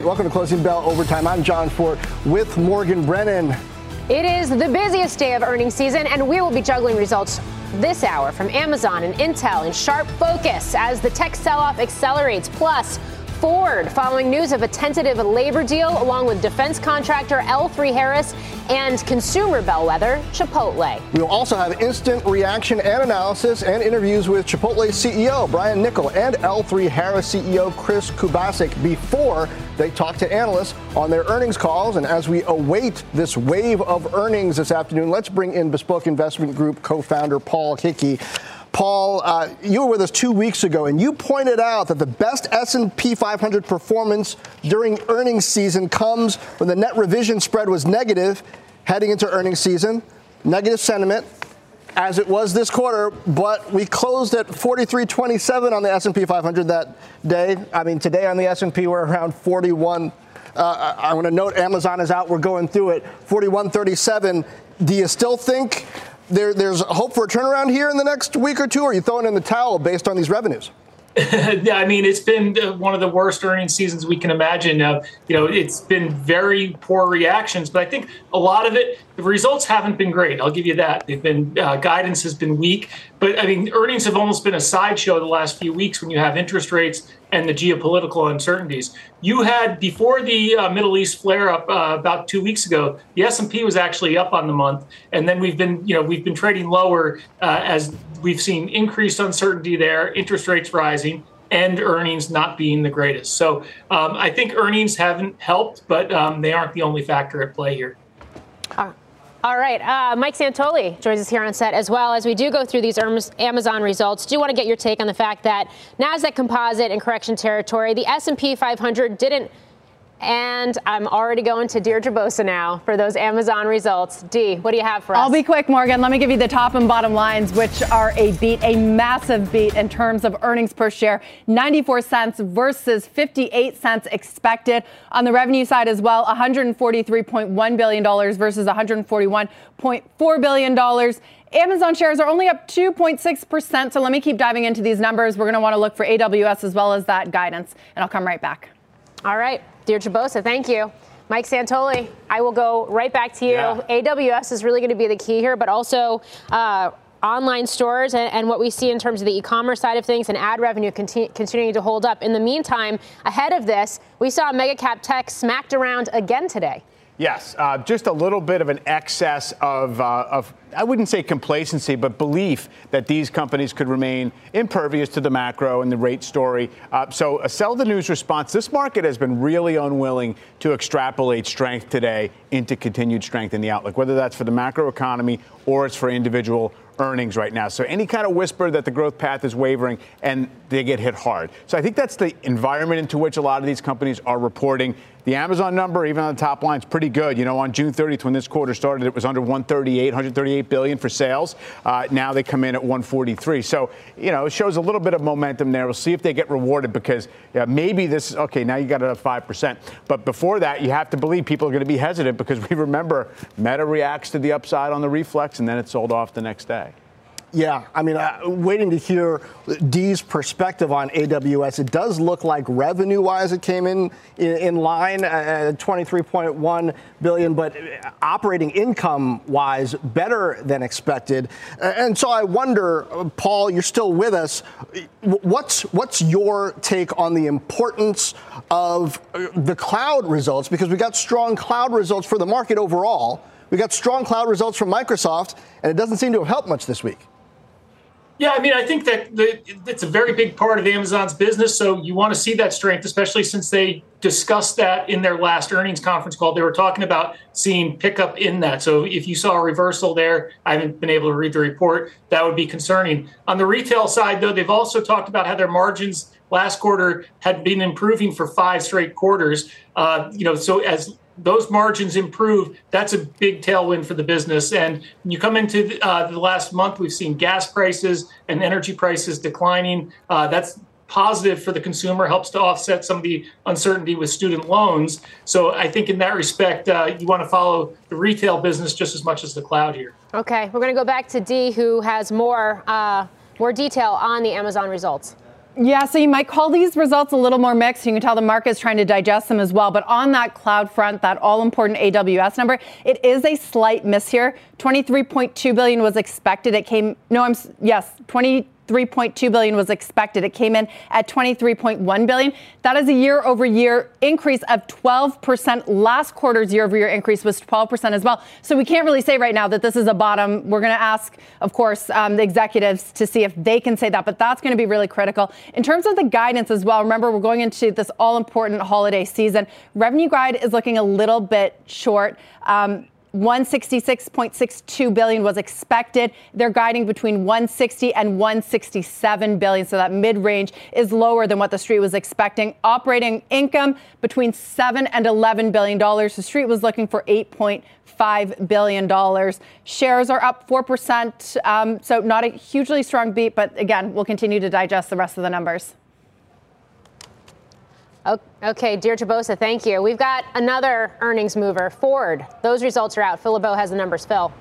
Welcome to Closing Bell Overtime. I'm Jon Fortt with Morgan Brennan. It is the busiest day of earnings season, and we will be juggling results this hour from Amazon and Intel in sharp focus as the tech sell off accelerates. Plus, Ford following news of a tentative labor deal along with defense contractor L3 Harris and consumer bellwether Chipotle. We'll also have instant reaction and analysis and interviews with Chipotle CEO Brian Niccol and L3 Harris CEO Chris Kubasik before they talk to analysts on their earnings calls. And as we await this wave of earnings this afternoon, let's bring in Bespoke Investment Group co-founder Paul Hickey. Paul, uh, you were with us two weeks ago, and you pointed out that the best S&P 500 performance during earnings season comes when the net revision spread was negative heading into earnings season. Negative sentiment, as it was this quarter, but we closed at 43.27 on the S&P 500 that day. I mean, today on the S&P we're around 41. Uh, I want to note Amazon is out. We're going through it. 41.37. Do you still think there, there's hope for a turnaround here in the next week or two, or are you throwing in the towel based on these revenues? yeah, I mean, it's been one of the worst earnings seasons we can imagine. Uh, you know, it's been very poor reactions, but I think a lot of it, the results haven't been great. I'll give you that. They've been uh, guidance has been weak, but I mean, earnings have almost been a sideshow the last few weeks when you have interest rates and the geopolitical uncertainties. You had before the uh, Middle East flare up uh, about two weeks ago, the S and P was actually up on the month, and then we've been, you know, we've been trading lower uh, as we've seen increased uncertainty there, interest rates rising, and earnings not being the greatest. So um, I think earnings haven't helped, but um, they aren't the only factor at play here. Uh, all right, uh, Mike Santoli joins us here on set as well as we do go through these Amazon results. Do want to get your take on the fact that Nasdaq Composite in correction territory, the S&P 500 didn't and I'm already going to Deirdre Bosa now for those Amazon results. D, what do you have for us? I'll be quick, Morgan. Let me give you the top and bottom lines, which are a beat, a massive beat in terms of earnings per share 94 cents versus 58 cents expected. On the revenue side as well, $143.1 billion versus $141.4 billion. Amazon shares are only up 2.6%. So let me keep diving into these numbers. We're going to want to look for AWS as well as that guidance, and I'll come right back. All right. Deirdre Bosa, thank you. Mike Santoli, I will go right back to you. Yeah. AWS is really going to be the key here, but also uh, online stores and, and, what we see in terms of the e-commerce side of things and ad revenue continue, continuing to hold up. In the meantime, ahead of this, we saw mega cap tech smacked around again today. Yes, uh, just a little bit of an excess of, uh, of, I wouldn't say complacency, but belief that these companies could remain impervious to the macro and the rate story. Uh, so, a sell the news response. This market has been really unwilling to extrapolate strength today into continued strength in the outlook, whether that's for the macro economy or it's for individual earnings right now. So any kind of whisper that the growth path is wavering and they get hit hard. So I think that's the environment into which a lot of these companies are reporting. The Amazon number, even on the top line, is pretty good. You know, on June 30th, when this quarter started, it was under 138, 138 billion for sales. Uh, now they come in at 143. So, you know, it shows a little bit of momentum there. We'll see if they get rewarded because yeah, maybe this, okay, now you got it at 5%. But before that, you have to believe people are going to be hesitant because we remember Meta reacts to the upside on the reflex and then it sold off the next day. Yeah, I mean, uh, waiting to hear Dee's perspective on AWS. It does look like revenue-wise, it came in in, in line at 23.1 billion, but operating income-wise, better than expected. And so I wonder, Paul, you're still with us. What's what's your take on the importance of uh, the cloud results? Because we got strong cloud results for the market overall We got strong cloud results from Microsoft, and it doesn't seem to have helped much this week. Yeah, I mean, I think that the, it's a very big part of Amazon's business. So you want to see that strength, especially since they discussed that in their last earnings conference call. They were talking about seeing pickup in that. So if you saw a reversal there, I haven't been able to read the report, that would be concerning. On the retail side, though, they've also talked about how their margins last quarter had been improving for five straight quarters. Uh, you know, so as those margins improve, that's a big tailwind for the business. And when you come into uh, the last month, we've seen gas prices and energy prices declining. Uh, that's positive for the consumer, helps to offset some of the uncertainty with student loans. So I think in that respect, uh, you want to follow the retail business just as much as the cloud here. Okay, we're going to go back to Dee, who has more uh, more detail on the Amazon results. Yeah, so you might call these results a little more mixed. You can tell the market's trying to digest them as well. But on that cloud front, that all important AWS number, it is a slight miss here. 23.2 billion was expected. It came, no, I'm, yes, 20. 3.2 billion was expected. It came in at 23.1 billion. That is a year-over-year increase of 12%. Last quarter's year-over-year increase was 12% as well. So we can't really say right now that this is a bottom. We're going to ask, of course, um, the executives to see if they can say that, but that's going to be really critical. In terms of the guidance as well, remember we're going into this all-important holiday season. Revenue guide is looking a little bit short. Um, 166.62 billion was expected. They're guiding between 160 and 167 billion, so that mid-range is lower than what the street was expecting. Operating income between 7 and 11 billion dollars. The street was looking for 8.5 billion dollars. Shares are up 4%, um, so not a hugely strong beat, but again, we'll continue to digest the rest of the numbers. Okay, dear Bosa, thank you. We've got another earnings mover, Ford. Those results are out. Phil has the numbers. Phil.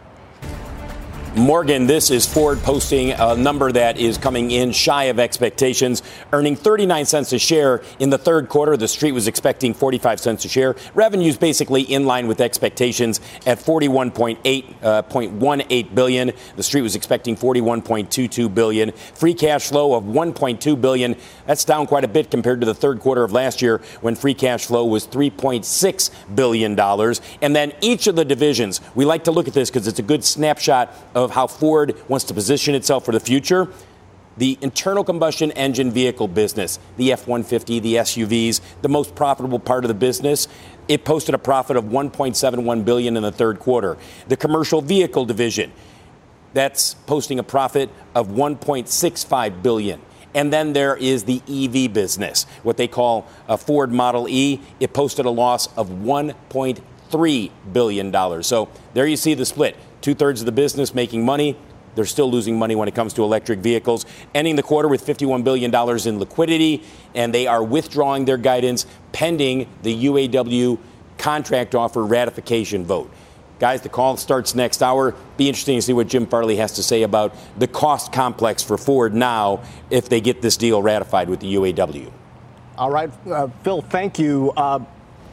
Morgan, this is Ford posting a number that is coming in shy of expectations, earning 39 cents a share in the third quarter. The street was expecting 45 cents a share. Revenues basically in line with expectations at 41.8 uh, 0.18 billion. The street was expecting 41.22 billion. Free cash flow of 1.2 billion. That's down quite a bit compared to the third quarter of last year when free cash flow was 3.6 billion dollars. And then each of the divisions, we like to look at this because it's a good snapshot of of how Ford wants to position itself for the future. The internal combustion engine vehicle business, the F 150, the SUVs, the most profitable part of the business, it posted a profit of 1.71 billion in the third quarter. The commercial vehicle division, that's posting a profit of 1.65 billion. And then there is the EV business, what they call a Ford Model E. It posted a loss of 1.3 billion dollars. So there you see the split. Two thirds of the business making money. They're still losing money when it comes to electric vehicles. Ending the quarter with $51 billion in liquidity, and they are withdrawing their guidance pending the UAW contract offer ratification vote. Guys, the call starts next hour. Be interesting to see what Jim Farley has to say about the cost complex for Ford now if they get this deal ratified with the UAW. All right, uh, Phil, thank you. Uh,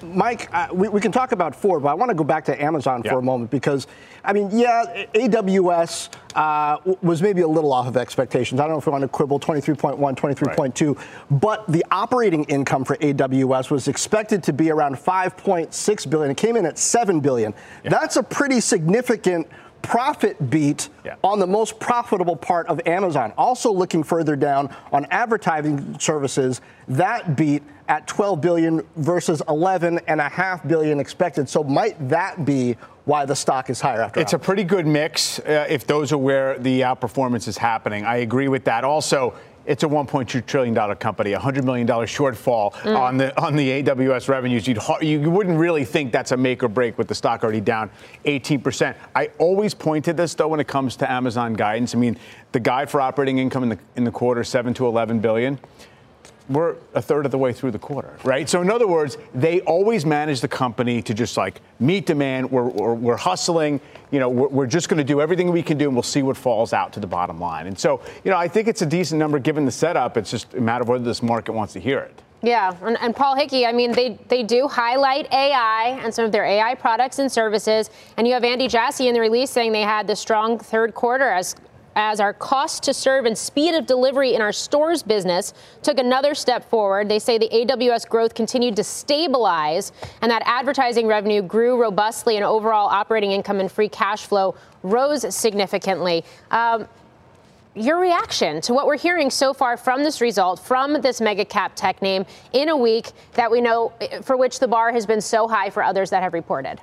Mike, uh, we, we, can talk about Ford, but I want to go back to Amazon yeah. for a moment because, I mean, yeah, AWS uh, was maybe a little off of expectations. I don't know if we want to quibble 23.1, 23.2, right. but the operating income for AWS was expected to be around 5.6 billion. It came in at 7 billion. Yeah. That's a pretty significant profit beat yeah. on the most profitable part of Amazon. Also looking further down on advertising services, that beat at 12 billion versus 11 and a half billion expected. So might that be why the stock is higher after It's a pretty good mix uh, if those are where the outperformance is happening. I agree with that. Also, it's a 1.2 trillion dollar company, a 100 million dollar shortfall mm. on the on the AWS revenues. You'd you wouldn't really think that's a make or break with the stock already down 18 percent. I always point to this though when it comes to Amazon guidance. I mean, the guide for operating income in the in the quarter 7 to 11 billion we're a third of the way through the quarter, right? So, in other words, they always manage the company to just like meet demand. We're, we're, we're hustling. You know, we're, we're just going to do everything we can do, and we'll see what falls out to the bottom line. And so, you know, I think it's a decent number given the setup. It's just a matter of whether this market wants to hear it. Yeah, and, and, Paul Hickey, I mean, they, they do highlight AI and some of their AI products and services. And you have Andy Jassy in the release saying they had the strong third quarter as as our cost to serve and speed of delivery in our stores business took another step forward. They say the AWS growth continued to stabilize and that advertising revenue grew robustly and overall operating income and free cash flow rose significantly. Um, your reaction to what we're hearing so far from this result, from this mega cap tech name in a week that we know for which the bar has been so high for others that have reported?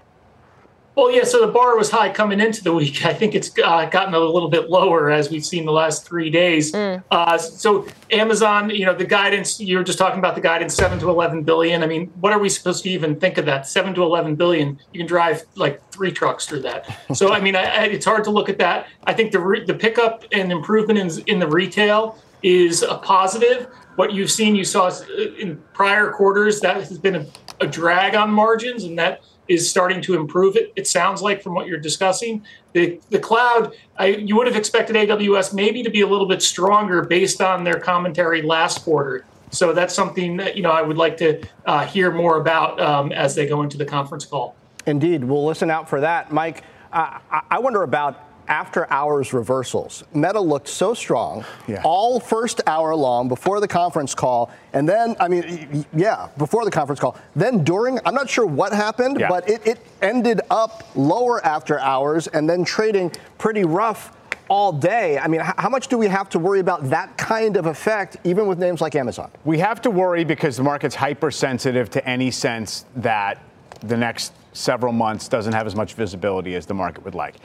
Well, yeah, so the bar was high coming into the week. I think it's uh, gotten a little bit lower as we've seen the last three days. Mm. Uh, so Amazon, you know, the guidance, you were just talking about the guidance, 7 to 11 billion. I mean, what are we supposed to even think of that? 7 to 11 billion, you can drive like three trucks through that. so, I mean, I, I, it's hard to look at that. I think the, re- the pickup and improvement in, in the retail is a positive. What you've seen, you saw in prior quarters, that has been a, a drag on margins, and that – is starting to improve it. It sounds like from what you're discussing, the the cloud. I, you would have expected AWS maybe to be a little bit stronger based on their commentary last quarter. So that's something that you know I would like to uh, hear more about um, as they go into the conference call. Indeed, we'll listen out for that, Mike. I wonder about after hours reversals. Meta looked so strong yeah. all first hour long before the conference call. And then, I mean, yeah, before the conference call. Then during, I'm not sure what happened, yeah. but it, it ended up lower after hours and then trading pretty rough all day. I mean, how much do we have to worry about that kind of effect, even with names like Amazon? We have to worry because the market's hypersensitive to any sense that the next several months doesn't have as much visibility as the market would like.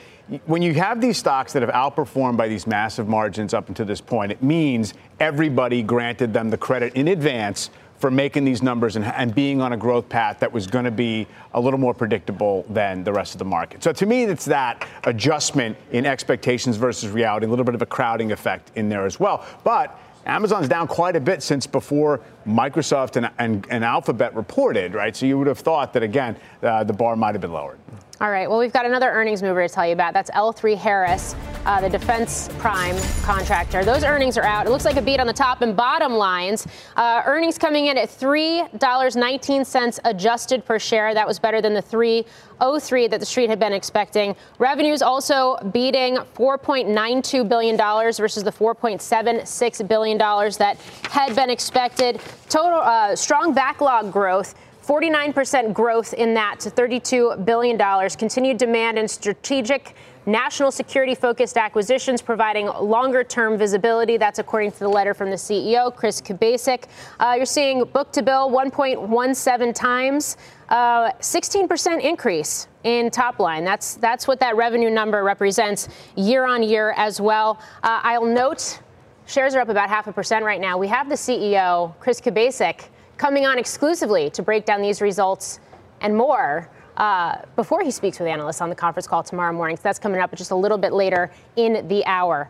When you have these stocks that have outperformed by these massive margins up until this point, it means everybody granted them the credit in advance for making these numbers and, and being on a growth path that was going to be a little more predictable than the rest of the market. So to me, it's that adjustment in expectations versus reality, a little bit of a crowding effect in there as well. But Amazon's down quite a bit since before Microsoft and, and, and Alphabet reported, right? So you would have thought that, again, uh, the bar might have been lowered. All right. Well, we've got another earnings mover to tell you about. That's L3 Harris, uh, the defense prime contractor. Those earnings are out. It looks like a beat on the top and bottom lines. Uh, earnings coming in at $3.19 adjusted per share. That was better than the 303 that the street had been expecting. Revenues also beating $4.92 billion versus the $4.76 billion that had been expected. Total uh, strong backlog growth. 49% growth in that to $32 billion. Continued demand in strategic national security focused acquisitions, providing longer term visibility. That's according to the letter from the CEO, Chris Kubasik. Uh, you're seeing book to bill 1.17 times, uh, 16% increase in top line. That's, that's what that revenue number represents year on year as well. Uh, I'll note shares are up about half a percent right now. We have the CEO, Chris Kubasik coming on exclusively to break down these results and more uh, before he speaks with analysts on the conference call tomorrow morning. So that's coming up just a little bit later in the hour.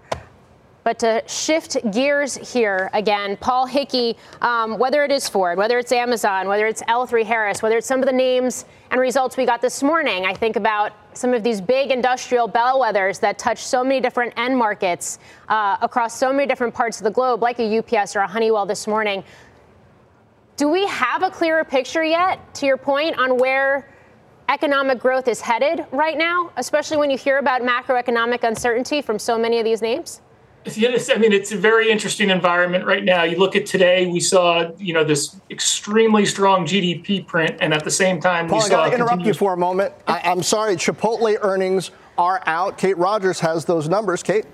But to shift gears here again, Paul Hickey, um, whether it is Ford, whether it's Amazon, whether it's L3 Harris, whether it's some of the names and results we got this morning, I think about some of these big industrial bellwethers that touch so many different end markets uh, across so many different parts of the globe, like a UPS or a Honeywell this morning. Do we have a clearer picture yet, to your point, on where economic growth is headed right now, especially when you hear about macroeconomic uncertainty from so many of these names? Yes, I mean it's a very interesting environment right now. You look at today, we saw you know this extremely strong GDP print, and at the same time, Paul, we I saw. I gotta interrupt you for a moment. I, I'm sorry, Chipotle earnings are out. Kate Rogers has those numbers. Kate.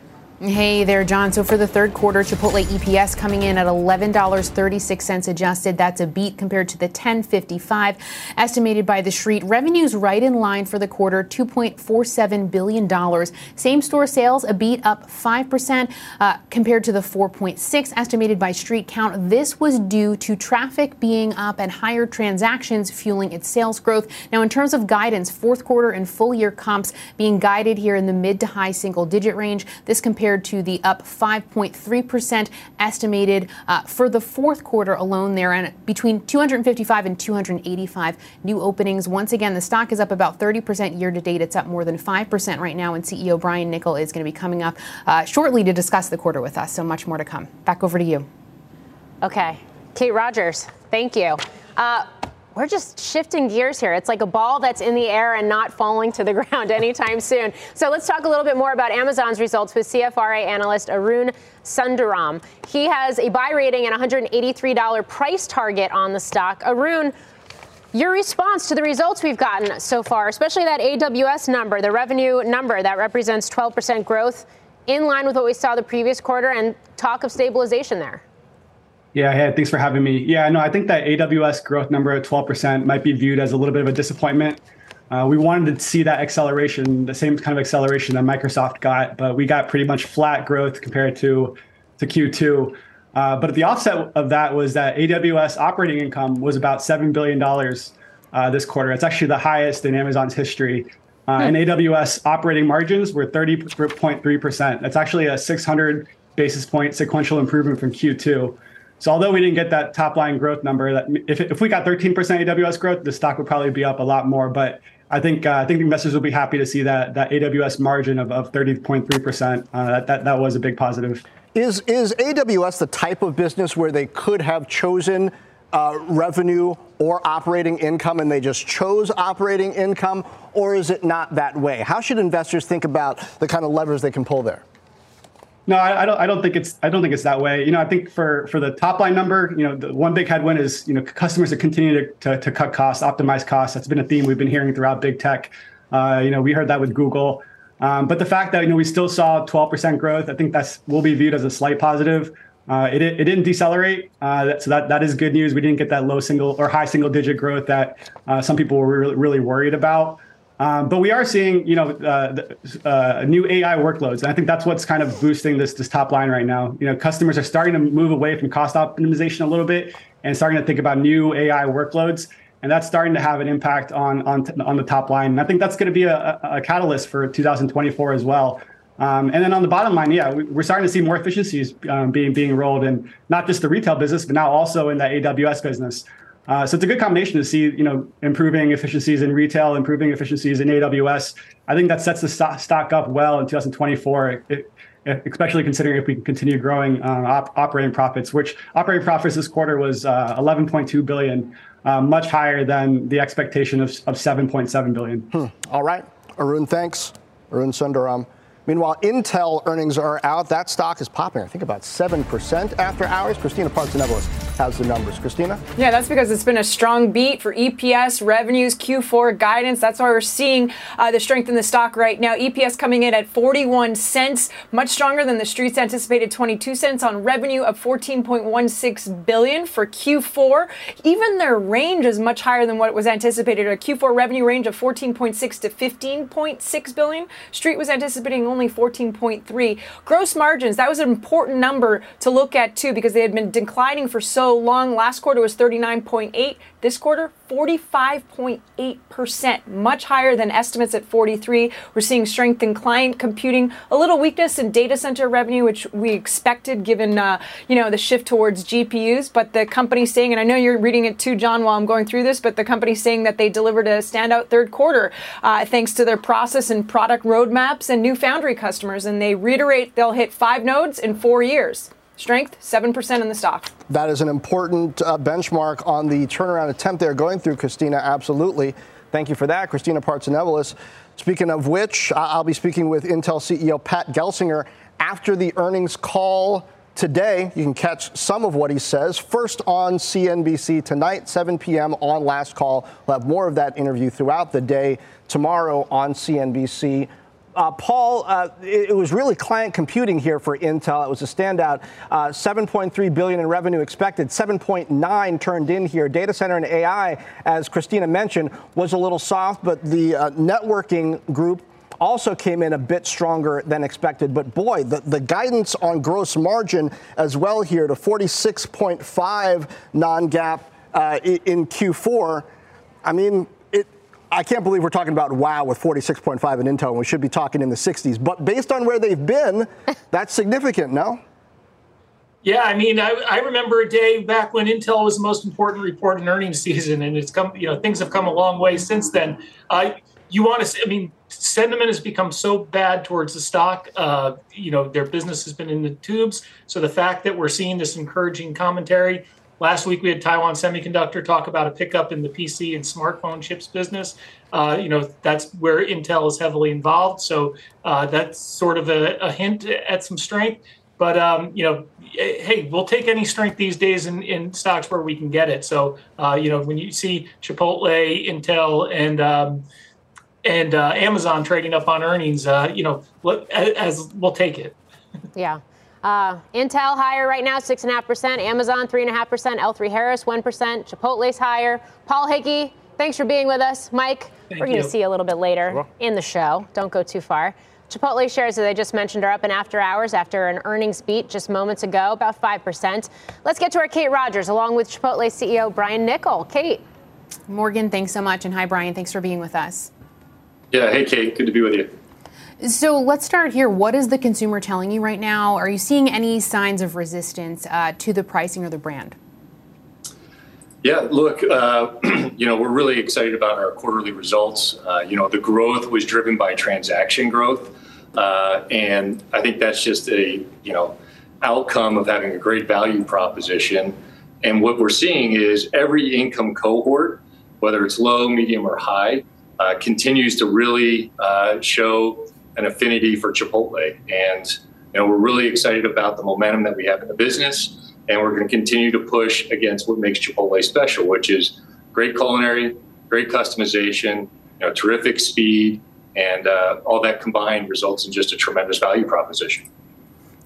Hey there, John. So for the third quarter, Chipotle EPS coming in at $11.36 adjusted. That's a beat compared to the 10.55 estimated by the street. Revenues right in line for the quarter, $2.47 billion. Same store sales, a beat up 5% uh, compared to the 4.6 estimated by street count. This was due to traffic being up and higher transactions fueling its sales growth. Now, in terms of guidance, fourth quarter and full year comps being guided here in the mid to high single digit range. This compares compared to the up 5.3% estimated uh, for the fourth quarter alone there, and between 255 and 285 new openings. Once again, the stock is up about 30% year to date. It's up more than 5% right now, and CEO Brian Niccol is going to be coming up uh, shortly to discuss the quarter with us. So much more to come. Back over to you. Okay. Kate Rogers, thank you. Uh, we're just shifting gears here. It's like a ball that's in the air and not falling to the ground anytime soon. So let's talk a little bit more about Amazon's results with CFRA analyst Arun Sundaram. He has a buy rating and $183 price target on the stock. Arun, your response to the results we've gotten so far, especially that AWS number, the revenue number that represents 12% growth, in line with what we saw the previous quarter, and talk of stabilization there. Yeah, hey, thanks for having me. Yeah, no, I think that AWS growth number at 12% might be viewed as a little bit of a disappointment. Uh, we wanted to see that acceleration, the same kind of acceleration that Microsoft got, but we got pretty much flat growth compared to to Q2. Uh, but the offset of that was that AWS operating income was about seven billion dollars uh, this quarter. It's actually the highest in Amazon's history. Uh, and AWS operating margins were 30.3%. That's actually a 600 basis point sequential improvement from Q2. So although we didn't get that top line growth number, that if, if we got 13% AWS growth, the stock would probably be up a lot more. But I think uh, I think investors will be happy to see that that AWS margin of, of 30.3%. Uh, that, that that was a big positive. Is is AWS the type of business where they could have chosen uh, revenue or operating income and they just chose operating income, or is it not that way? How should investors think about the kind of levers they can pull there? No, I, I, don't. I don't think it's. I don't think it's that way. You know, I think for for the top line number, you know, the one big headwind is you know customers are continuing to, to, to cut costs, optimize costs. That's been a theme we've been hearing throughout big tech. Uh, you know, we heard that with Google, um, but the fact that you know we still saw 12% growth, I think that's will be viewed as a slight positive. Uh, it, it didn't decelerate, uh, so that that is good news. We didn't get that low single or high single digit growth that uh, some people were really, really worried about. Um, but we are seeing, you know, uh, uh, new AI workloads, and I think that's what's kind of boosting this this top line right now. You know, customers are starting to move away from cost optimization a little bit and starting to think about new AI workloads, and that's starting to have an impact on on on the top line. And I think that's going to be a, a, catalyst for 2024 as well. Um, and then on the bottom line, yeah, we're starting to see more efficiencies um, being being rolled in not just the retail business, but now also in the AWS business. Uh, so it's a good combination to see, you know, improving efficiencies in retail, improving efficiencies in AWS. I think that sets the stock up well in 2024, it, especially considering if we can continue growing uh, op- operating profits, which operating profits this quarter was uh, 11.2 billion, uh, much higher than the expectation of, of 7.7 billion. Hmm. All right, Arun, thanks. Arun Sundaram. Meanwhile, Intel earnings are out. That stock is popping, I think, about 7% after hours. Christina Partsinevelos has the numbers. Christina? Yeah, that's because it's been a strong beat for EPS, revenues, Q4 guidance. That's why we're seeing uh, the strength in the stock right now. EPS coming in at 41 cents, much stronger than the streets anticipated 22 cents on revenue of 14.16 billion for Q4. Even their range is much higher than what was anticipated. A Q4 revenue range of 14.6 to 15.6 billion. Street was anticipating only 14.3. Gross margins, that was an important number to look at too because they had been declining for so long. Last quarter was 39.8. This quarter, 45.8%, much higher than estimates at 43. We're seeing strength in client computing, a little weakness in data center revenue, which we expected given uh, you know the shift towards GPUs. But the company's saying, and I know you're reading it too, John, while I'm going through this, but the company's saying that they delivered a standout third quarter uh, thanks to their process and product roadmaps and new foundry customers, and they reiterate they'll hit five nodes in four years. Strength, 7% in the stock. That is an important uh, benchmark on the turnaround attempt they're going through, Christina. Absolutely. Thank you for that, Christina Partsinevelos. Speaking of which, I'll be speaking with Intel CEO Pat Gelsinger after the earnings call today. You can catch some of what he says first on CNBC tonight, 7 p.m. on Last Call. We'll have more of that interview throughout the day tomorrow on CNBC. Uh, Paul, uh, it, it, was really client computing here for Intel. It was a standout. Uh, 7.3 billion in revenue expected. 7.9 turned in here. Data center and AI, as Christina mentioned, was a little soft, but the uh, networking group also came in a bit stronger than expected. But boy, the, the guidance on gross margin as well here to 46.5 non-GAAP uh, in Q4. I mean, I can't believe we're talking about wow with 46.5 in Intel, and we should be talking in the 60s. But based on where they've been, that's significant, no? Yeah, I mean, I, I, remember a day back when Intel was the most important report in earnings season, and it's come, you know, things have come a long way since then. Uh, you want to, I mean, sentiment has become so bad towards the stock. Uh, you know, their business has been in the tubes. So the fact that we're seeing this encouraging commentary last week we had Taiwan Semiconductor talk about a pickup in the PC and smartphone chips business. Uh, you know, that's where Intel is heavily involved. So uh, that's sort of a, a, hint at some strength. But um, you know, hey, we'll take any strength these days in, in stocks where we can get it. So uh, you know, when you see Chipotle, Intel, and um, and uh, Amazon trading up on earnings, uh, you know, as, as we'll take it. Yeah. Uh, Intel higher right now, 6.5%. Amazon, 3.5%. L3 Harris, 1%. Chipotle's higher. Paul Hickey, thanks for being with us. Mike, Thank we're going to see you a little bit later in the show. Don't go too far. Chipotle shares, as I just mentioned, are up in after hours after an earnings beat just moments ago, about 5%. Let's get to our Kate Rogers, along with Chipotle CEO Brian Niccol. Kate. Morgan, thanks so much. And hi, Brian. Thanks for being with us. Yeah, hey, Kate. Good to be with you. So let's start here. What is the consumer telling you right now? Are you seeing any signs of resistance uh, to the pricing or the brand? Yeah, look, uh, you know, we're really excited about our quarterly results. Uh, you know, the growth was driven by transaction growth. Uh, and I think that's just a, you know, outcome of having a great value proposition. And what we're seeing is every income cohort, whether it's low, medium, or high, uh, continues to really uh, show an affinity for Chipotle. And you know, we're really excited about the momentum that we have in the business, and we're going to continue to push against what makes Chipotle special, which is great culinary, great customization, you know, terrific speed, and uh, all that combined results in just a tremendous value proposition.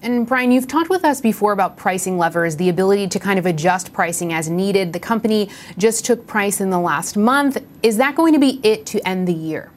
And Brian, you've talked with us before about pricing levers, the ability to kind of adjust pricing as needed. The company just took price in the last month. Is that going to be it to end the year?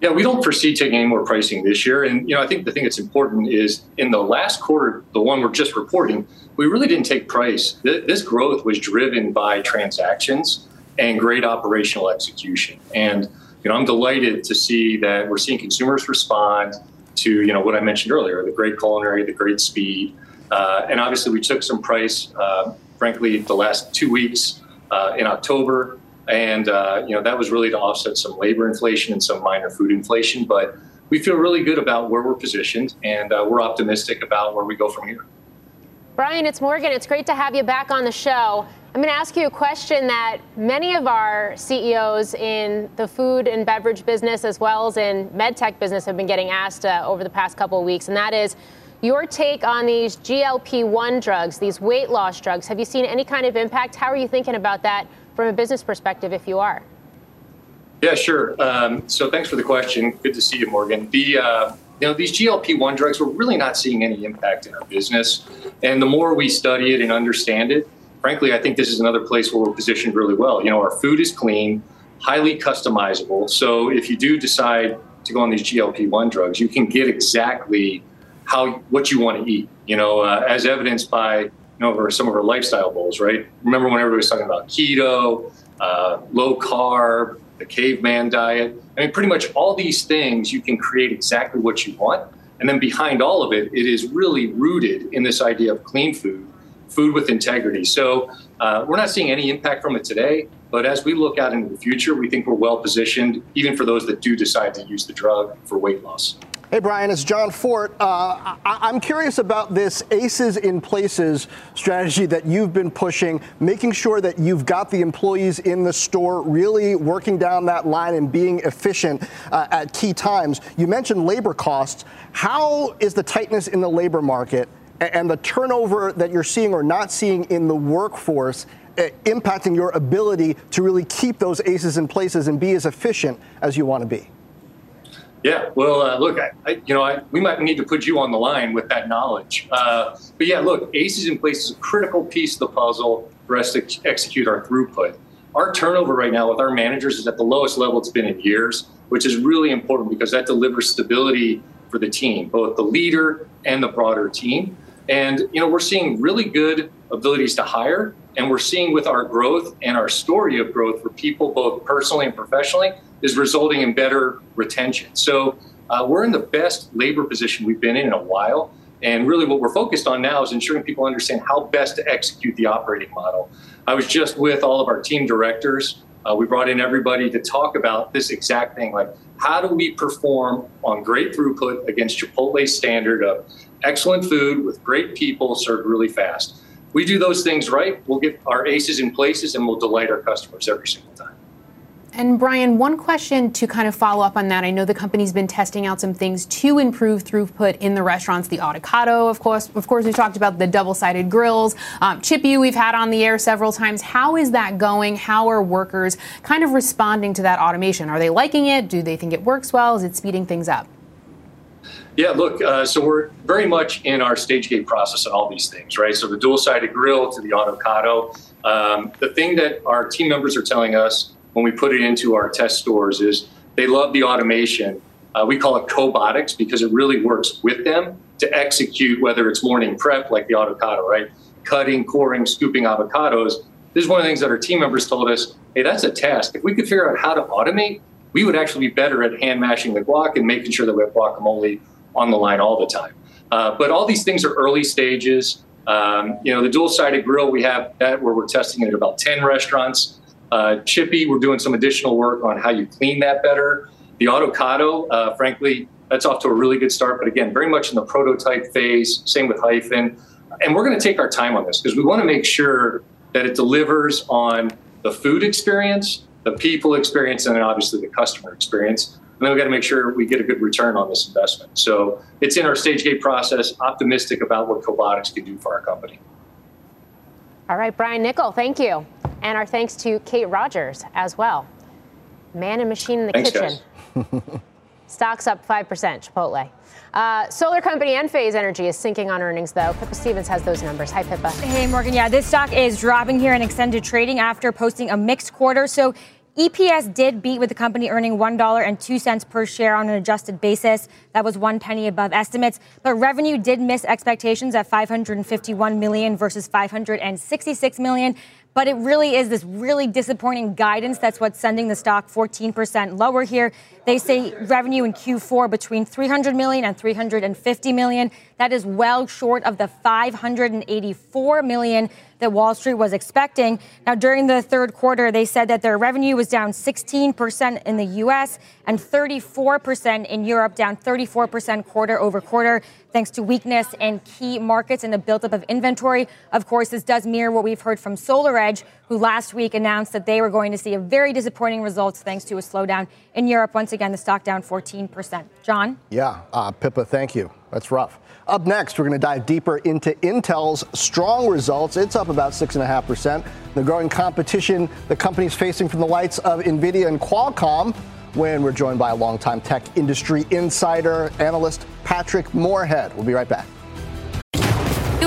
Yeah, we don't foresee taking any more pricing this year. And you know, I think the thing that's important is in the last quarter, the one we're just reporting, we really didn't take price. This growth was driven by transactions and great operational execution. And you know, I'm delighted to see that we're seeing consumers respond to you know what I mentioned earlier, the great culinary, the great speed, uh, and obviously we took some price. Uh, frankly, the last two weeks uh, in October and uh, you know that was really to offset some labor inflation and some minor food inflation. But we feel really good about where we're positioned, and uh, we're optimistic about where we go from here. Brian, it's Morgan. It's great to have you back on the show. I'm going to ask you a question that many of our CEOs in the food and beverage business, as well as in medtech business, have been getting asked uh, over the past couple of weeks, and that is your take on these GLP-1 drugs, these weight loss drugs. Have you seen any kind of impact? How are you thinking about that from a business perspective if you are? Yeah, sure. Um, so thanks for the question. Good to see you, Morgan. The uh, you know these GLP-1 drugs, we're really not seeing any impact in our business, and the more we study it and understand it, frankly, I think this is another place where we're positioned really well. You know, our food is clean, highly customizable. So if you do decide to go on these GLP-1 drugs, you can get exactly how what you want to eat. You know, uh, as evidenced by over some of our lifestyle goals, right? Remember when everybody was talking about keto, uh, low carb, the caveman diet? I mean, pretty much all these things you can create exactly what you want. And then behind all of it, it is really rooted in this idea of clean food, food with integrity. So uh, we're not seeing any impact from it today. But as we look out into the future, we think we're well positioned, even for those that do decide to use the drug for weight loss. Hey, Brian, it's Jon Fortt. Uh, I- am curious about this ACEs in places strategy that you've been pushing, making sure that you've got the employees in the store really working down that line and being efficient uh, at key times. You mentioned labor costs. How is the tightness in the labor market and the turnover that you're seeing or not seeing in the workforce uh, impacting your ability to really keep those aces in places and be as efficient as you want to be? Yeah, well, uh, look, I, I, you know, I, we might need to put you on the line with that knowledge. Uh, but yeah, look, ACEs in place is a critical piece of the puzzle for us to execute our throughput. Our turnover right now with our managers is at the lowest level it's been in years, which is really important because that delivers stability for the team, both the leader and the broader team. And you know, we're seeing really good abilities to hire, and we're seeing with our growth and our story of growth for people, both personally and professionally, is resulting in better retention. So uh, we're in the best labor position we've been in in a while. And really, what we're focused on now is ensuring people understand how best to execute the operating model. I was just with all of our team directors. Uh, we brought in everybody to talk about this exact thing like, how do we perform on great throughput against Chipotle's standard of excellent food with great people served really fast? we do those things right, we'll get our aces in places and we'll delight our customers every single time. And Brian, one question to kind of follow up on that. I know the company's been testing out some things to improve throughput in the restaurants. The avocado, of course, of course, we talked about the double-sided grills. Um, Chippy, we've had on the air several times. How is that going? How are workers kind of responding to that automation? Are they liking it? Do they think it works well? Is it speeding things up? Yeah, look, uh, so we're very much in our stage gate process on all these things, right? So the dual sided grill to the avocado. Um, the thing that our team members are telling us when we put it into our test stores is they love the automation. Uh, we call it cobotics because it really works with them to execute whether it's morning prep like the avocado, right? Cutting, coring, scooping avocados. This is one of the things that our team members told us, hey, that's a task. If we could figure out how to automate, we would actually be better at hand mashing the guac and making sure that we have guacamole on the line all the time. Uh, but all these things are early stages. Um, you know, the dual-sided grill, we have that where we're testing it at about 10 restaurants. Uh, Chippy, we're doing some additional work on how you clean that better. The avocado, uh, frankly, that's off to a really good start, but again, very much in the prototype phase. Same with Hyphen. And we're going to take our time on this because we want to make sure that it delivers on the food experience, the people experience, and then obviously the customer experience. And then we've got to make sure we get a good return on this investment. So it's in our stage gate process, optimistic about what Cobotics can do for our company. All right, Brian Niccol, thank you. And our thanks to Kate Rogers as well. Man and machine in the Thanks, kitchen. Stocks up 5%, Chipotle. Uh, solar company Enphase Energy is sinking on earnings, though. Pippa Stevens has those numbers. Hi, Pippa. Hey, Morgan. Yeah, this stock is dropping here in extended trading after posting a mixed quarter. So EPS did beat with the company earning $1.02 per share on an adjusted basis. That was one penny above estimates. But revenue did miss expectations at 551 million versus 566 million. But it really is this really disappointing guidance. That's what's sending the stock 14% lower here. They say revenue in Q4 between 300 million and 350 million. That is well short of the 584 million that Wall Street was expecting. Now, during the third quarter, they said that their revenue was down 16% in the US and 34% in Europe, down 34% quarter over quarter, thanks to weakness in key markets and a buildup of inventory. Of course, this does mirror what we've heard from SolarEdge, who last week announced that they were going to see a very disappointing results thanks to a slowdown in Europe. Once again, the stock down 14%. John? Yeah, uh, Pippa, thank you. That's rough. Up next, we're going to dive deeper into Intel's strong results. It's up about 6.5%. The growing competition the company's facing from the likes of NVIDIA and Qualcomm when we're joined by a longtime tech industry insider, analyst Patrick Moorhead. We'll be right back.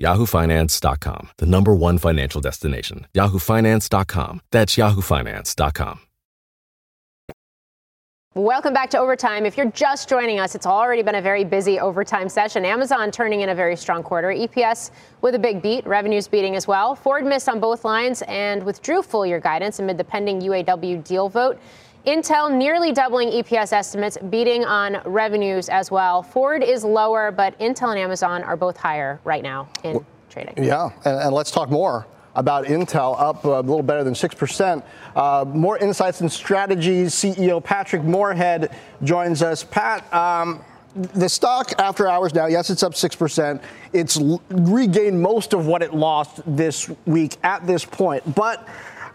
yahoofinance.com, the number one financial destination. yahoofinance.com. That's yahoofinance.com. Welcome back to Overtime. If you're just joining us, it's already been a very busy overtime session. Amazon turning in a very strong quarter. EPS with a big beat, revenues beating as well. Ford missed on both lines and withdrew full year guidance amid the pending UAW deal vote. Intel nearly doubling EPS estimates, beating on revenues as well. Ford is lower, but Intel and Amazon are both higher right now in trading. Yeah, and, and let's talk more about Intel, up a little better than 6%. Uh, Moor Insights and strategies. CEO Patrick Moorhead joins us. Pat, um, the stock after hours now, yes, it's up 6%. It's regained most of what it lost this week at this point. But,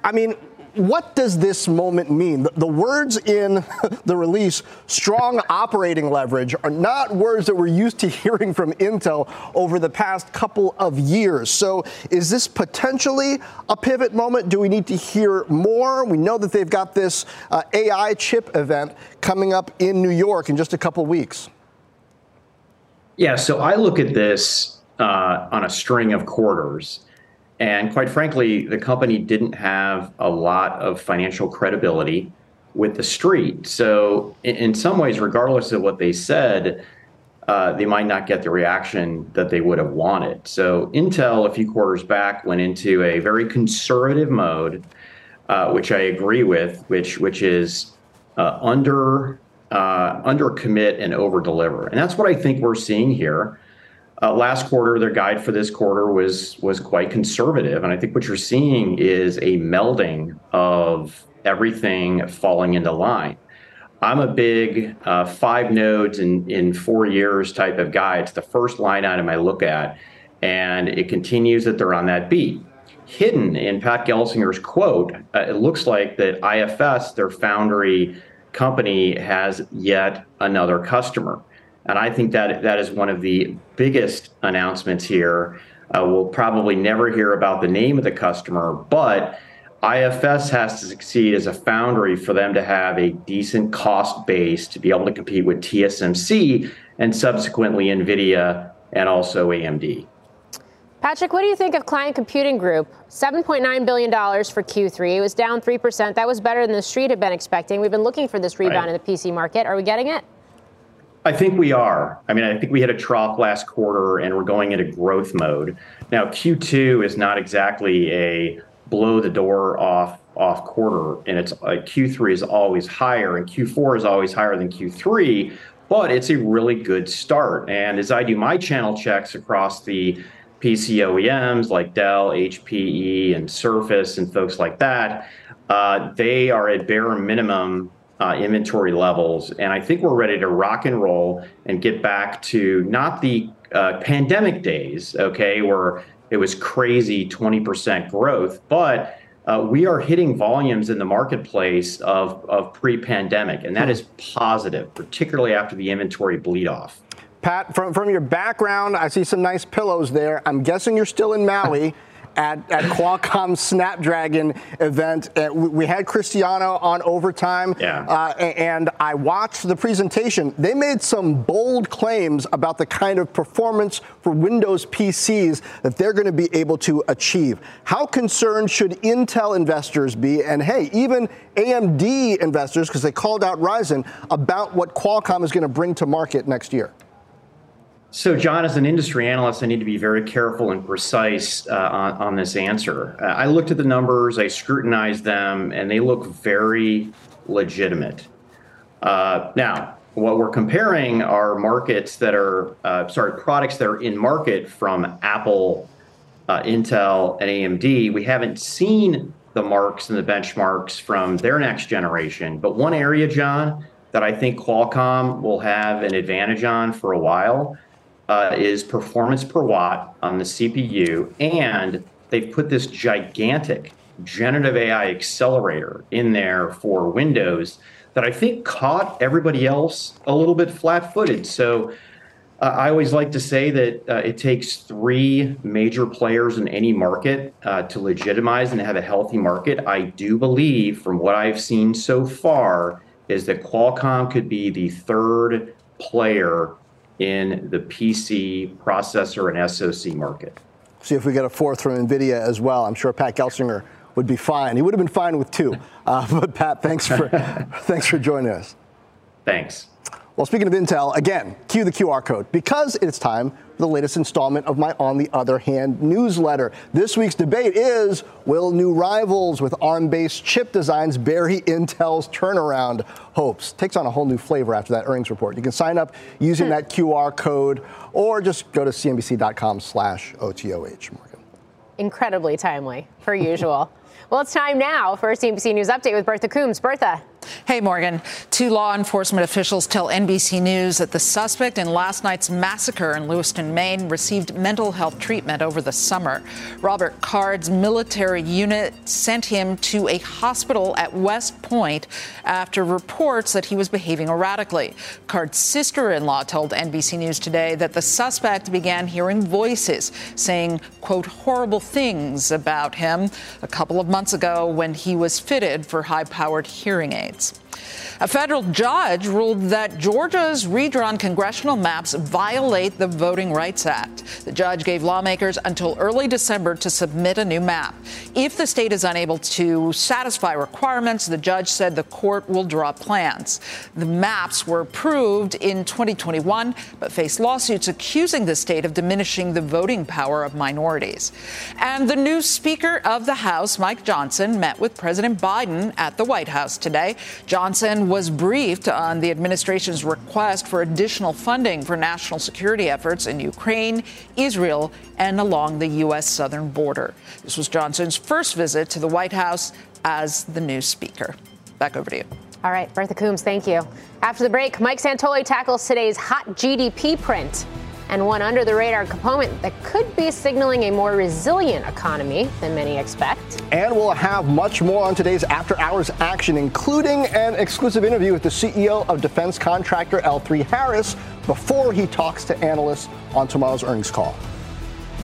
I mean, what does this moment mean? The, the, words in the release, strong operating leverage, are not words that we're used to hearing from Intel over the past couple of years. So, is this potentially a pivot moment? Do we need to hear more? We know that they've got this uh, AI chip event coming up in New York in just a couple weeks. Yeah, so I look at this uh, on a string of quarters. And quite frankly, the company didn't have a lot of financial credibility with the street. So, in, in some ways, regardless of what they said, uh, they might not get the reaction that they would have wanted. So, Intel, a few quarters back, went into a very conservative mode, uh, which I agree with, which which is uh, under uh, under commit and over deliver. And that's what I think we're seeing here. Uh, last quarter, their guide for this quarter was was quite conservative, and I think what you're seeing is a melding of everything falling into line. I'm a big uh, five nodes in in four years type of guy. It's the first line item I look at, and it continues that they're on that beat. Hidden in Pat Gelsinger's quote, uh, it looks like that IFS, their foundry company has yet another customer. And I think that that is one of the biggest announcements here. Uh, we'll probably never hear about the name of the customer, but IFS has to succeed as a foundry for them to have a decent cost base to be able to compete with TSMC and subsequently NVIDIA and also AMD. Patrick, what do you think of Client Computing Group? $7.9 billion for Q3. It was down 3%. That was better than the street had been expecting. We've been looking for this rebound right. in the PC market. Are we getting it? I think we are. I mean, I think we hit a trough last quarter and we're going into growth mode. Now, Q2 is not exactly a blow the door off off quarter and it's uh, Q3 is always higher and Q4 is always higher than Q3, but it's a really good start. And as I do my channel checks across the PC OEMs like Dell, HPE, and Surface, and folks like that, uh, they are at bare minimum uh, inventory levels. And I think we're ready to rock and roll and get back to not the uh, pandemic days, okay, where it was crazy 20% growth, but uh, we are hitting volumes in the marketplace of, of pre pandemic. And that hmm. positive, particularly after the inventory bleed off. Pat, from, from your background, I see some nice pillows there. I'm guessing you're still in Maui. At, at Qualcomm Snapdragon event. Uh, we had Cristiano on overtime, yeah. uh, and I watched the presentation. They made some bold claims about the kind of performance for Windows PCs that they're going to be able to achieve. How concerned should Intel investors be, and hey, even AMD investors, because they called out Ryzen, about what Qualcomm is going to bring to market next year? So, Jon, as an industry analyst, I need to be very careful and precise uh, on, on, this answer. Uh, I looked at the numbers, I scrutinized them, and they look very legitimate. Uh, now, what we're comparing are markets that are, uh, sorry, products that are in market from Apple, uh, Intel, and AMD. We haven't seen the marks and the benchmarks from their next generation. But one area, Jon, that I think Qualcomm will have an advantage on for a while uh, is performance per watt on the CPU, and they've put this gigantic generative AI accelerator in there for Windows that I think caught everybody else a little bit flat footed. So uh, I always like to say that uh, it takes three major players in any market uh, to legitimize and have a healthy market. I do believe, from what I've seen so far, is that Qualcomm could be the third player in the PC processor and SoC market. See if we get a fourth from NVIDIA as well. I'm sure Pat Gelsinger would be fine. He would have been fine with two. Uh, but Pat, thanks for thanks for joining us. Thanks. Well, speaking of Intel, again, cue the QR code because it's time for the latest installment of my On the Other Hand newsletter. This week's debate is Will new rivals with ARM based chip designs bury Intel's turnaround hopes? Takes on a whole new flavor after that earnings report. You can sign up using hmm. that QR code or just go to cnbc.com slash OTOH. Morgan. incredibly timely, per usual. Well, it's time now for a CNBC News update with Bertha Coombs. Bertha. Hey, Morgan. Two law enforcement officials tell NBC News that the suspect in last night's massacre in Lewiston, Maine, received mental health treatment over the summer. Robert Card's military unit sent him to a hospital at West Point after reports that he was behaving erratically. Card's sister in law told NBC News today that the suspect began hearing voices saying, quote, horrible things about him a couple of months ago when he was fitted for high powered hearing aids months. A federal judge ruled that Georgia's redrawn congressional maps violate the Voting Rights Act. The judge gave lawmakers until early December to submit a new map. If the state is unable to satisfy requirements, the judge said the court will draw plans. The maps were approved in 2021, but face lawsuits accusing the state of diminishing the voting power of minorities. And the new Speaker of the House, Mike Johnson, met with President Biden at the White House today. Was briefed on the administration's request for additional funding for national security efforts in Ukraine, Israel, and along the U.S. southern border. This was Johnson's first visit to the White House as the new speaker. Back over to you. All right, Bertha Coombs, thank you. After the break, Mike Santoli tackles today's hot GDP print and one under the radar component that could be signaling a more resilient economy than many expect. And we'll have much more on today's after hours action, including an exclusive interview with the CEO of defense contractor L3 Harris before he talks to analysts on tomorrow's earnings call.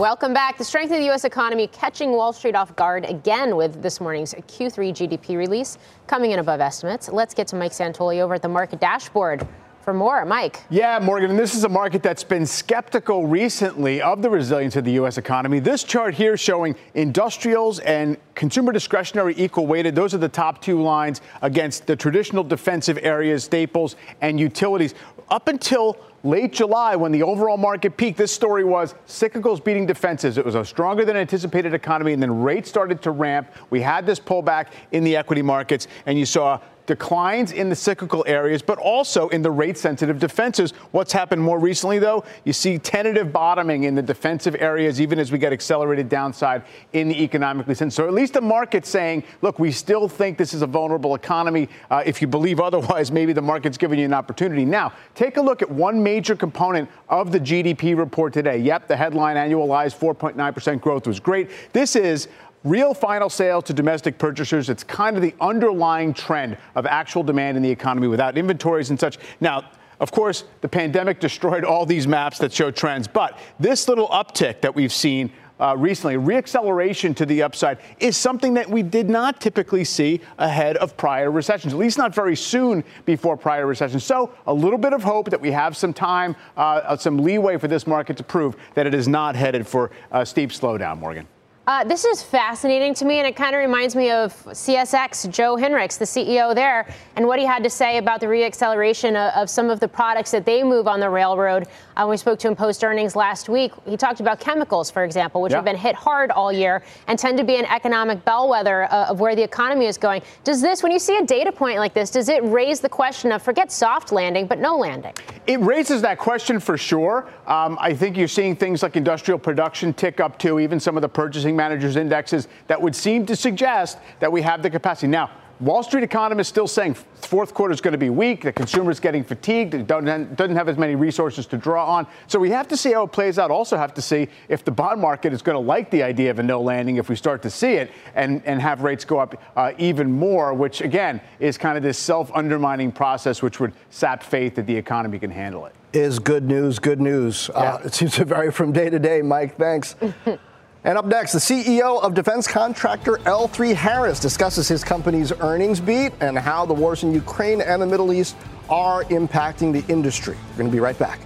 Welcome back. The strength of the U.S. economy catching Wall Street off guard again with this morning's Q3 GDP release coming in above estimates. Let's get to Mike Santoli over at the market dashboard for more. Mike. Yeah, Morgan, and this is a market that's been skeptical recently of the resilience of the U.S. economy. This chart here showing industrials and consumer discretionary equal weighted. Those are the top two lines against the traditional defensive areas, staples, and utilities. Up until late July, when the overall market peaked, this story was cyclicals beating defenses. It was a stronger than anticipated economy, and then rates started to ramp. We had this pullback in the equity markets, and you saw declines in the cyclical areas, but also in the rate sensitive defenses. What's happened more recently, though? You see tentative bottoming in the defensive areas, even as we get accelerated downside in the economically sensitive. So at least the market's saying, look, we still think this is a vulnerable economy. Uh, if you believe otherwise, maybe the market's giving you an opportunity. Now, take a look at one major component of the GDP report today. Yep, the headline annualized 4.9% growth was great. This is Real final sales to domestic purchasers, it's kind of the underlying trend of actual demand in the economy without inventories and such. Now, of course, the pandemic destroyed all these maps that show trends, but this little uptick that we've seen uh, recently, reacceleration to the upside, is something that we did not typically see ahead of prior recessions, at least not very soon before prior recessions. So, a little bit of hope that we have some time, uh, some leeway for this market to prove that it is not headed for a steep slowdown, Morgan. Uh, this is fascinating to me, and it kind of reminds me of CSX, Joe Hinrichs, the CEO there, and what he had to say about the reacceleration of, of some of the products that they move on the railroad. Uh, we spoke to him post earnings last week. He talked about chemicals, for example, which yeah. have been hit hard all year and tend to be an economic bellwether uh, of where the economy is going. Does this, when you see a data point like this, does it raise the question of forget soft landing, but no landing? It raises that question for sure. Um, I think you're seeing things like industrial production tick up too, even some of the purchasing managers' indexes that would seem to suggest that we have the capacity. Now, Wall Street economists still saying fourth quarter is going to be weak. The consumer is getting fatigued. It doesn't have as many resources to draw on. So we have to see how it plays out. Also have to see if the bond market is going to like the idea of a no landing if we start to see it and, and have rates go up uh, even more, which again is kind of this self-undermining process which would sap faith that the economy can handle it. Is good news good news. Uh, yeah. Uh, it seems to vary from day to day, Mike. Thanks. And up next, the CEO of defense contractor L3 Harris discusses his company's earnings beat and how the wars in Ukraine and the Middle East are impacting the industry. We're going to be right back.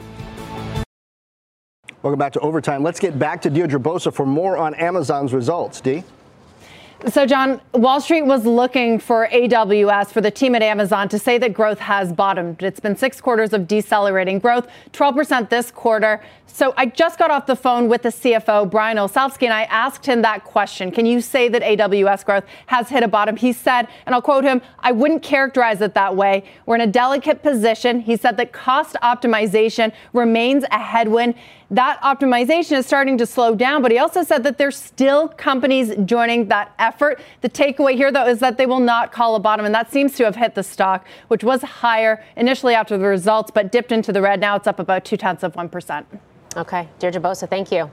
Welcome back to Overtime. Let's get back to Deirdre Bosa for more on Amazon's results. D? So, Jon, Wall Street was looking for AWS, for the team at Amazon, to say that growth has bottomed. It's been six quarters of decelerating growth, 12% this quarter. So, I just got off the phone with the CFO, Brian Olsavsky, and I asked him that question Can you say that AWS growth has hit a bottom? He said, and I'll quote him, I wouldn't characterize it that way. We're in a delicate position. He said that cost optimization remains a headwind that optimization is starting to slow down. But he also said that there's still companies joining that effort. The takeaway here, though, is that they will not call a bottom. And that seems to have hit the stock, which was higher initially after the results, but dipped into the red. Now it's up about two tenths of 1%. Okay. Deirdre Bosa, thank you.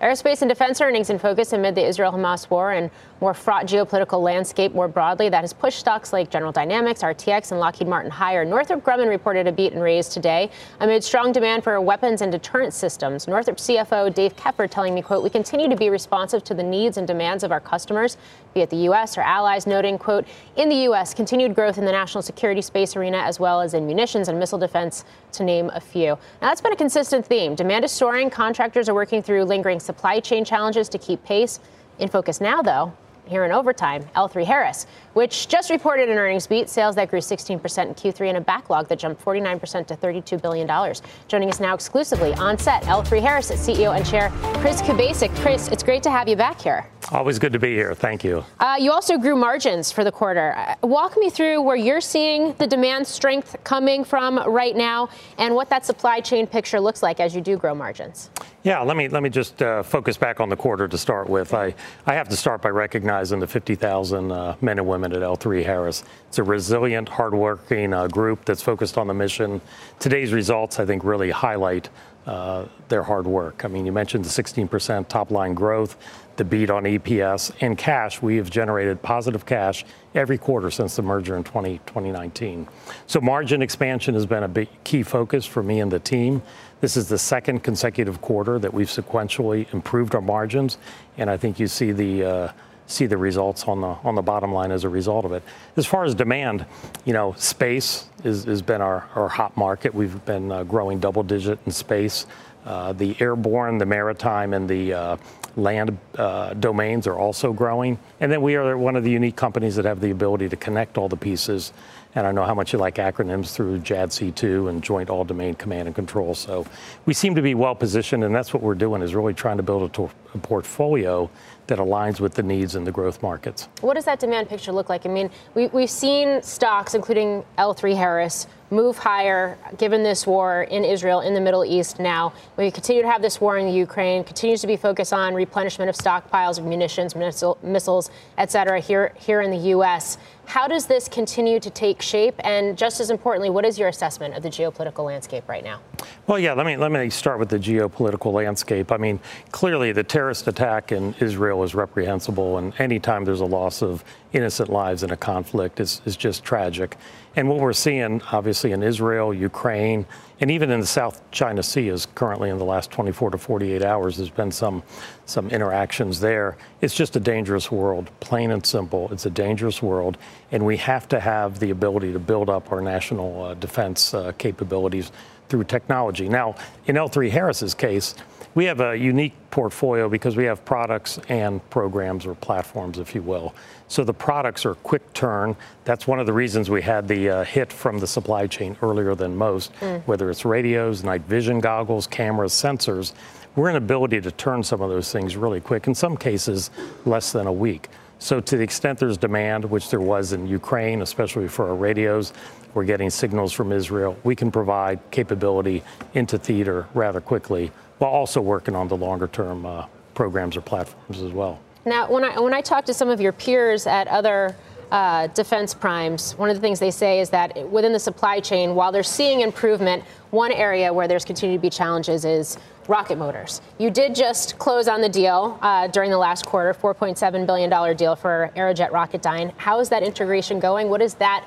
Aerospace and defense earnings in focus amid the Israel Hamas war and more fraught geopolitical landscape more broadly that has pushed stocks like General Dynamics, RTX, and Lockheed Martin higher. Northrop Grumman reported a beat and raise today amid strong demand for weapons and deterrent systems. Northrop CFO Dave Keffer telling me, quote, we continue to be responsive to the needs and demands of our customers, be it the U.S. or allies, noting, quote, in the U.S., continued growth in the national security space arena as well as in munitions and missile defense, to name a few. Now, that's been a consistent theme. Demand is soaring. Contractors are working through lingering supply chain challenges to keep pace. In focus now, though, here in overtime, L3 Harris, which just reported an earnings beat, sales that grew 16% in Q3 and a backlog that jumped 49% to $32 billion. Joining us now exclusively on set, L3 Harris, CEO and Chair Chris Kubasik. Chris, it's great to have you back here. Always good to be here. Thank you. Uh, you also grew margins for the quarter. Uh, walk me through where you're seeing the demand strength coming from right now and what that supply chain picture looks like as you do grow margins. Yeah, let me let me just uh, focus back on the quarter to start with. I, I have to start by recognizing the 50,000 uh, men and women at L3 Harris. It's a resilient, hardworking uh, group that's focused on the mission. Today's results, I think, really highlight uh, their hard work. I mean, you mentioned the 16% top line growth, the beat on EPS, and cash. We have generated positive cash every quarter since the merger in 20, 2019. So margin expansion has been a big key focus for me and the team. This is the second consecutive quarter that we've sequentially improved our margins, and I think you see the uh, see the results on the on the bottom line as a result of it. As far as demand, you know, space has been our, our hot market. We've been uh, growing double digit in space. Uh, the airborne, the maritime, and the uh, land uh, domains are also growing. And then we are one of the unique companies that have the ability to connect all the pieces. And I know how much you like acronyms through JADC2 and Joint All Domain Command and Control. So we seem to be well positioned, and that's what we're doing is really trying to build a, a portfolio that aligns with the needs in the growth markets. What does that demand picture look like? I mean, we, we've seen stocks, including L3 Harris, move higher given this war in Israel, in the Middle East now. We continue to have this war in the Ukraine, continues to be focused on replenishment of stockpiles of munitions, missile, missiles, et cetera, here, here in the U.S. How does this continue to take shape? And just as importantly, what is your assessment of the geopolitical landscape right now? Well, yeah, let me, let me start with the geopolitical landscape. I mean, clearly the terrorist attack in Israel is reprehensible, and anytime there's a loss of innocent lives in a conflict is, is just tragic. And what we're seeing, obviously, in Israel, Ukraine, and even in the South China Sea is currently in the last 24 to 48 hours, there's been some, some interactions there. It's just a dangerous world, plain and simple. It's a dangerous world, and we have to have the ability to build up our national uh, defense uh, capabilities through technology. Now, in L3 Harris's case, we have a unique portfolio because we have products and programs or platforms, if you will. So the products are quick turn. That's one of the reasons we had the uh, hit from the supply chain earlier than most, mm. whether it's radios, night vision goggles, cameras, sensors. We're an ability to turn some of those things really quick, in some cases, less than a week. So, to the extent there's demand, which there was in Ukraine, especially for our radios, we're getting signals from Israel. We can provide capability into theater rather quickly while also working on the longer term uh, programs or platforms as well. Now, when I, when I talk to some of your peers at other uh, defense primes, one of the things they say is that within the supply chain, while they're seeing improvement, one area where there's continued to be challenges is rocket motors. You did just close on the deal uh, during the last quarter, $4.7 billion deal for Aerojet Rocketdyne. How is that integration going? What is that,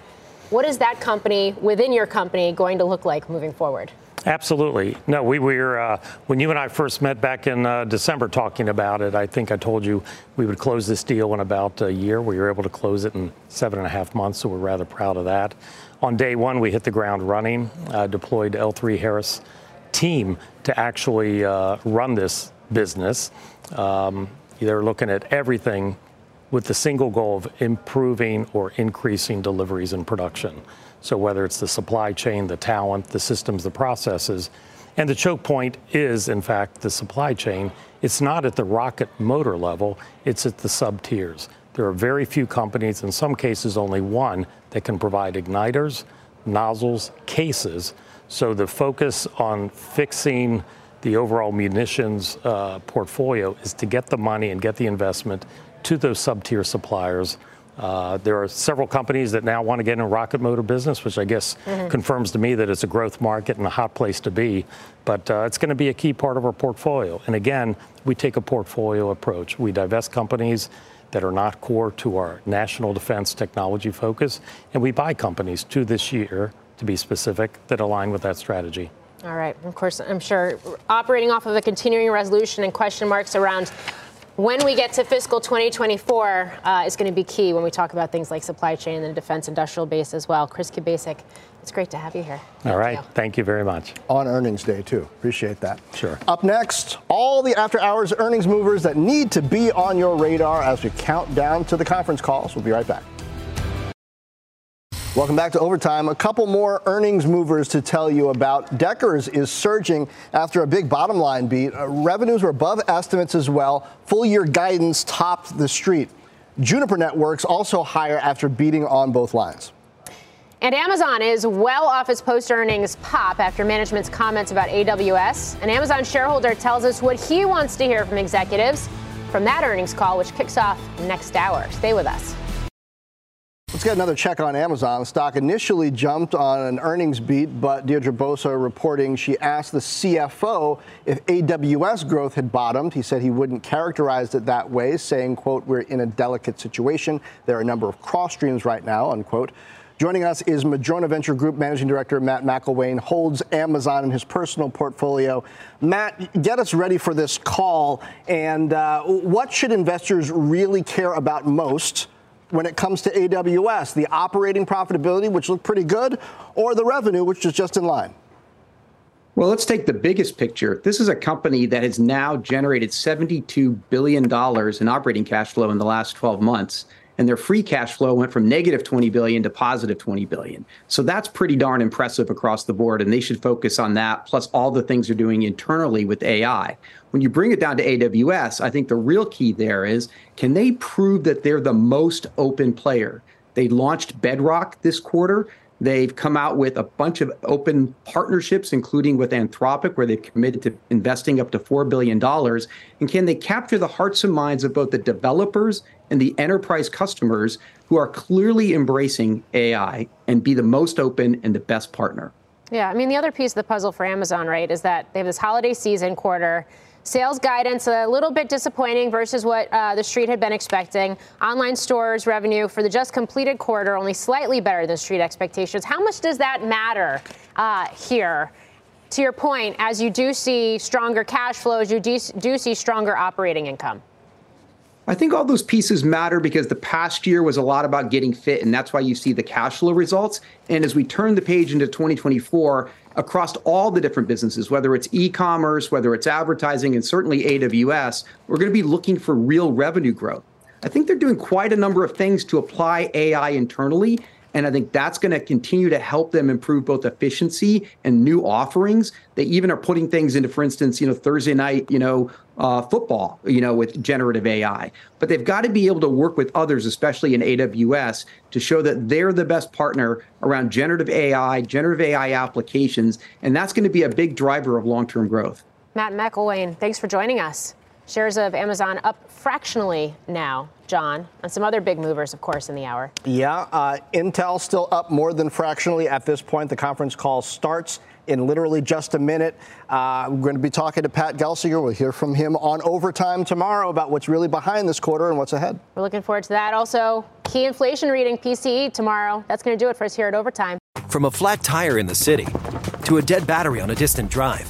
what is that company within your company going to look like moving forward? Absolutely. No, we were, uh, when you and I first met back in uh, December talking about it, I think I told you we would close this deal in about a year. We were able to close it in seven and a half months, so we're rather proud of that. On day one, we hit the ground running, uh, deployed L3 Harris team to actually uh, run this business. Um, they're looking at everything with the single goal of improving or increasing deliveries and production. So whether it's the supply chain, the talent, the systems, the processes, and the choke point is, in fact, the supply chain. It's not at the rocket motor level, it's at the sub tiers. There are very few companies, in some cases, only one, that can provide igniters, nozzles, cases. So the focus on fixing the overall munitions uh, portfolio is to get the money and get the investment to those sub tier suppliers uh, there are several companies that now want to get in a rocket motor business, which I guess mm-hmm. confirms to me that it's a growth market and a hot place to be. But uh, it's going to be a key part of our portfolio. And again, we take a portfolio approach. We divest companies that are not core to our national defense technology focus, and we buy companies to this year, to be specific, that align with that strategy. All right. Of course, I'm sure operating off of a continuing resolution and question marks around when we get to fiscal 2024 uh, is going to be key when we talk about things like supply chain and the defense industrial base as well. Chris Kubasik, it's great to have you here. Thank all right. You. Thank you very much. On earnings day, too. Appreciate that. Sure. Up next, all the after hours earnings movers that need to be on your radar as we count down to the conference calls. We'll be right back. Welcome back to Overtime. A couple more earnings movers to tell you about. Deckers is surging after a big bottom line beat. Uh, revenues were above estimates as well. Full year guidance topped the street. Juniper Networks also higher after beating on both lines. And Amazon is well off its post earnings pop after management's comments about AWS. An Amazon shareholder tells us what he wants to hear from executives from that earnings call, which kicks off next hour. Stay with us. Let's get another check on Amazon. The stock initially jumped on an earnings beat, but Deirdre Bosa reporting she asked the CFO if AWS growth had bottomed. He said he wouldn't characterize it that way, saying, quote, we're in a delicate situation. There are a number of cross streams right now, unquote. Joining us is Madrona Venture Group Managing Director Matt McIlwain, holds Amazon in his personal portfolio. Matt, get us ready for this call. And uh, what should investors really care about most when it comes to AWS, the operating profitability, which looked pretty good, or the revenue, which is just in line? Well, let's take the biggest picture. This is a company that has now generated $72 billion in operating cash flow in the last 12 months and their free cash flow went from negative 20 billion to positive 20 billion. So that's pretty darn impressive across the board and they should focus on that plus all the things they're doing internally with AI. When you bring it down to AWS, I think the real key there is can they prove that they're the most open player? They launched Bedrock this quarter. They've come out with a bunch of open partnerships, including with Anthropic, where they've committed to investing up to $4 billion. And can they capture the hearts and minds of both the developers and the enterprise customers who are clearly embracing AI and be the most open and the best partner? Yeah, I mean, the other piece of the puzzle for Amazon, right, is that they have this holiday season quarter. Sales guidance a little bit disappointing versus what uh, the street had been expecting. Online stores revenue for the just completed quarter only slightly better than street expectations. How much does that matter uh, here? To your point, as you do see stronger cash flows, you do, do see stronger operating income. I think all those pieces matter because the past year was a lot about getting fit, and that's why you see the cash flow results. And as we turn the page into 2024, across all the different businesses, whether it's e commerce, whether it's advertising, and certainly AWS, we're going to be looking for real revenue growth. I think they're doing quite a number of things to apply AI internally. And I think that's going to continue to help them improve both efficiency and new offerings. They even are putting things into, for instance, you know, Thursday night, you know, uh, football, you know, with generative AI. But they've got to be able to work with others, especially in AWS, to show that they're the best partner around generative AI, generative AI applications. And that's going to be a big driver of long term growth. Matt McIlwain, thanks for joining us. Shares of Amazon up fractionally now, Jon, and some other big movers, of course, in the hour. Yeah, uh, Intel still up more than fractionally at this point. The conference call starts in literally just a minute. Uh, we're going to be talking to Pat Gelsinger. We'll hear from him on overtime tomorrow about what's really behind this quarter and what's ahead. We're looking forward to that. Also, key inflation reading PCE tomorrow. That's going to do it for us here at overtime. From a flat tire in the city to a dead battery on a distant drive.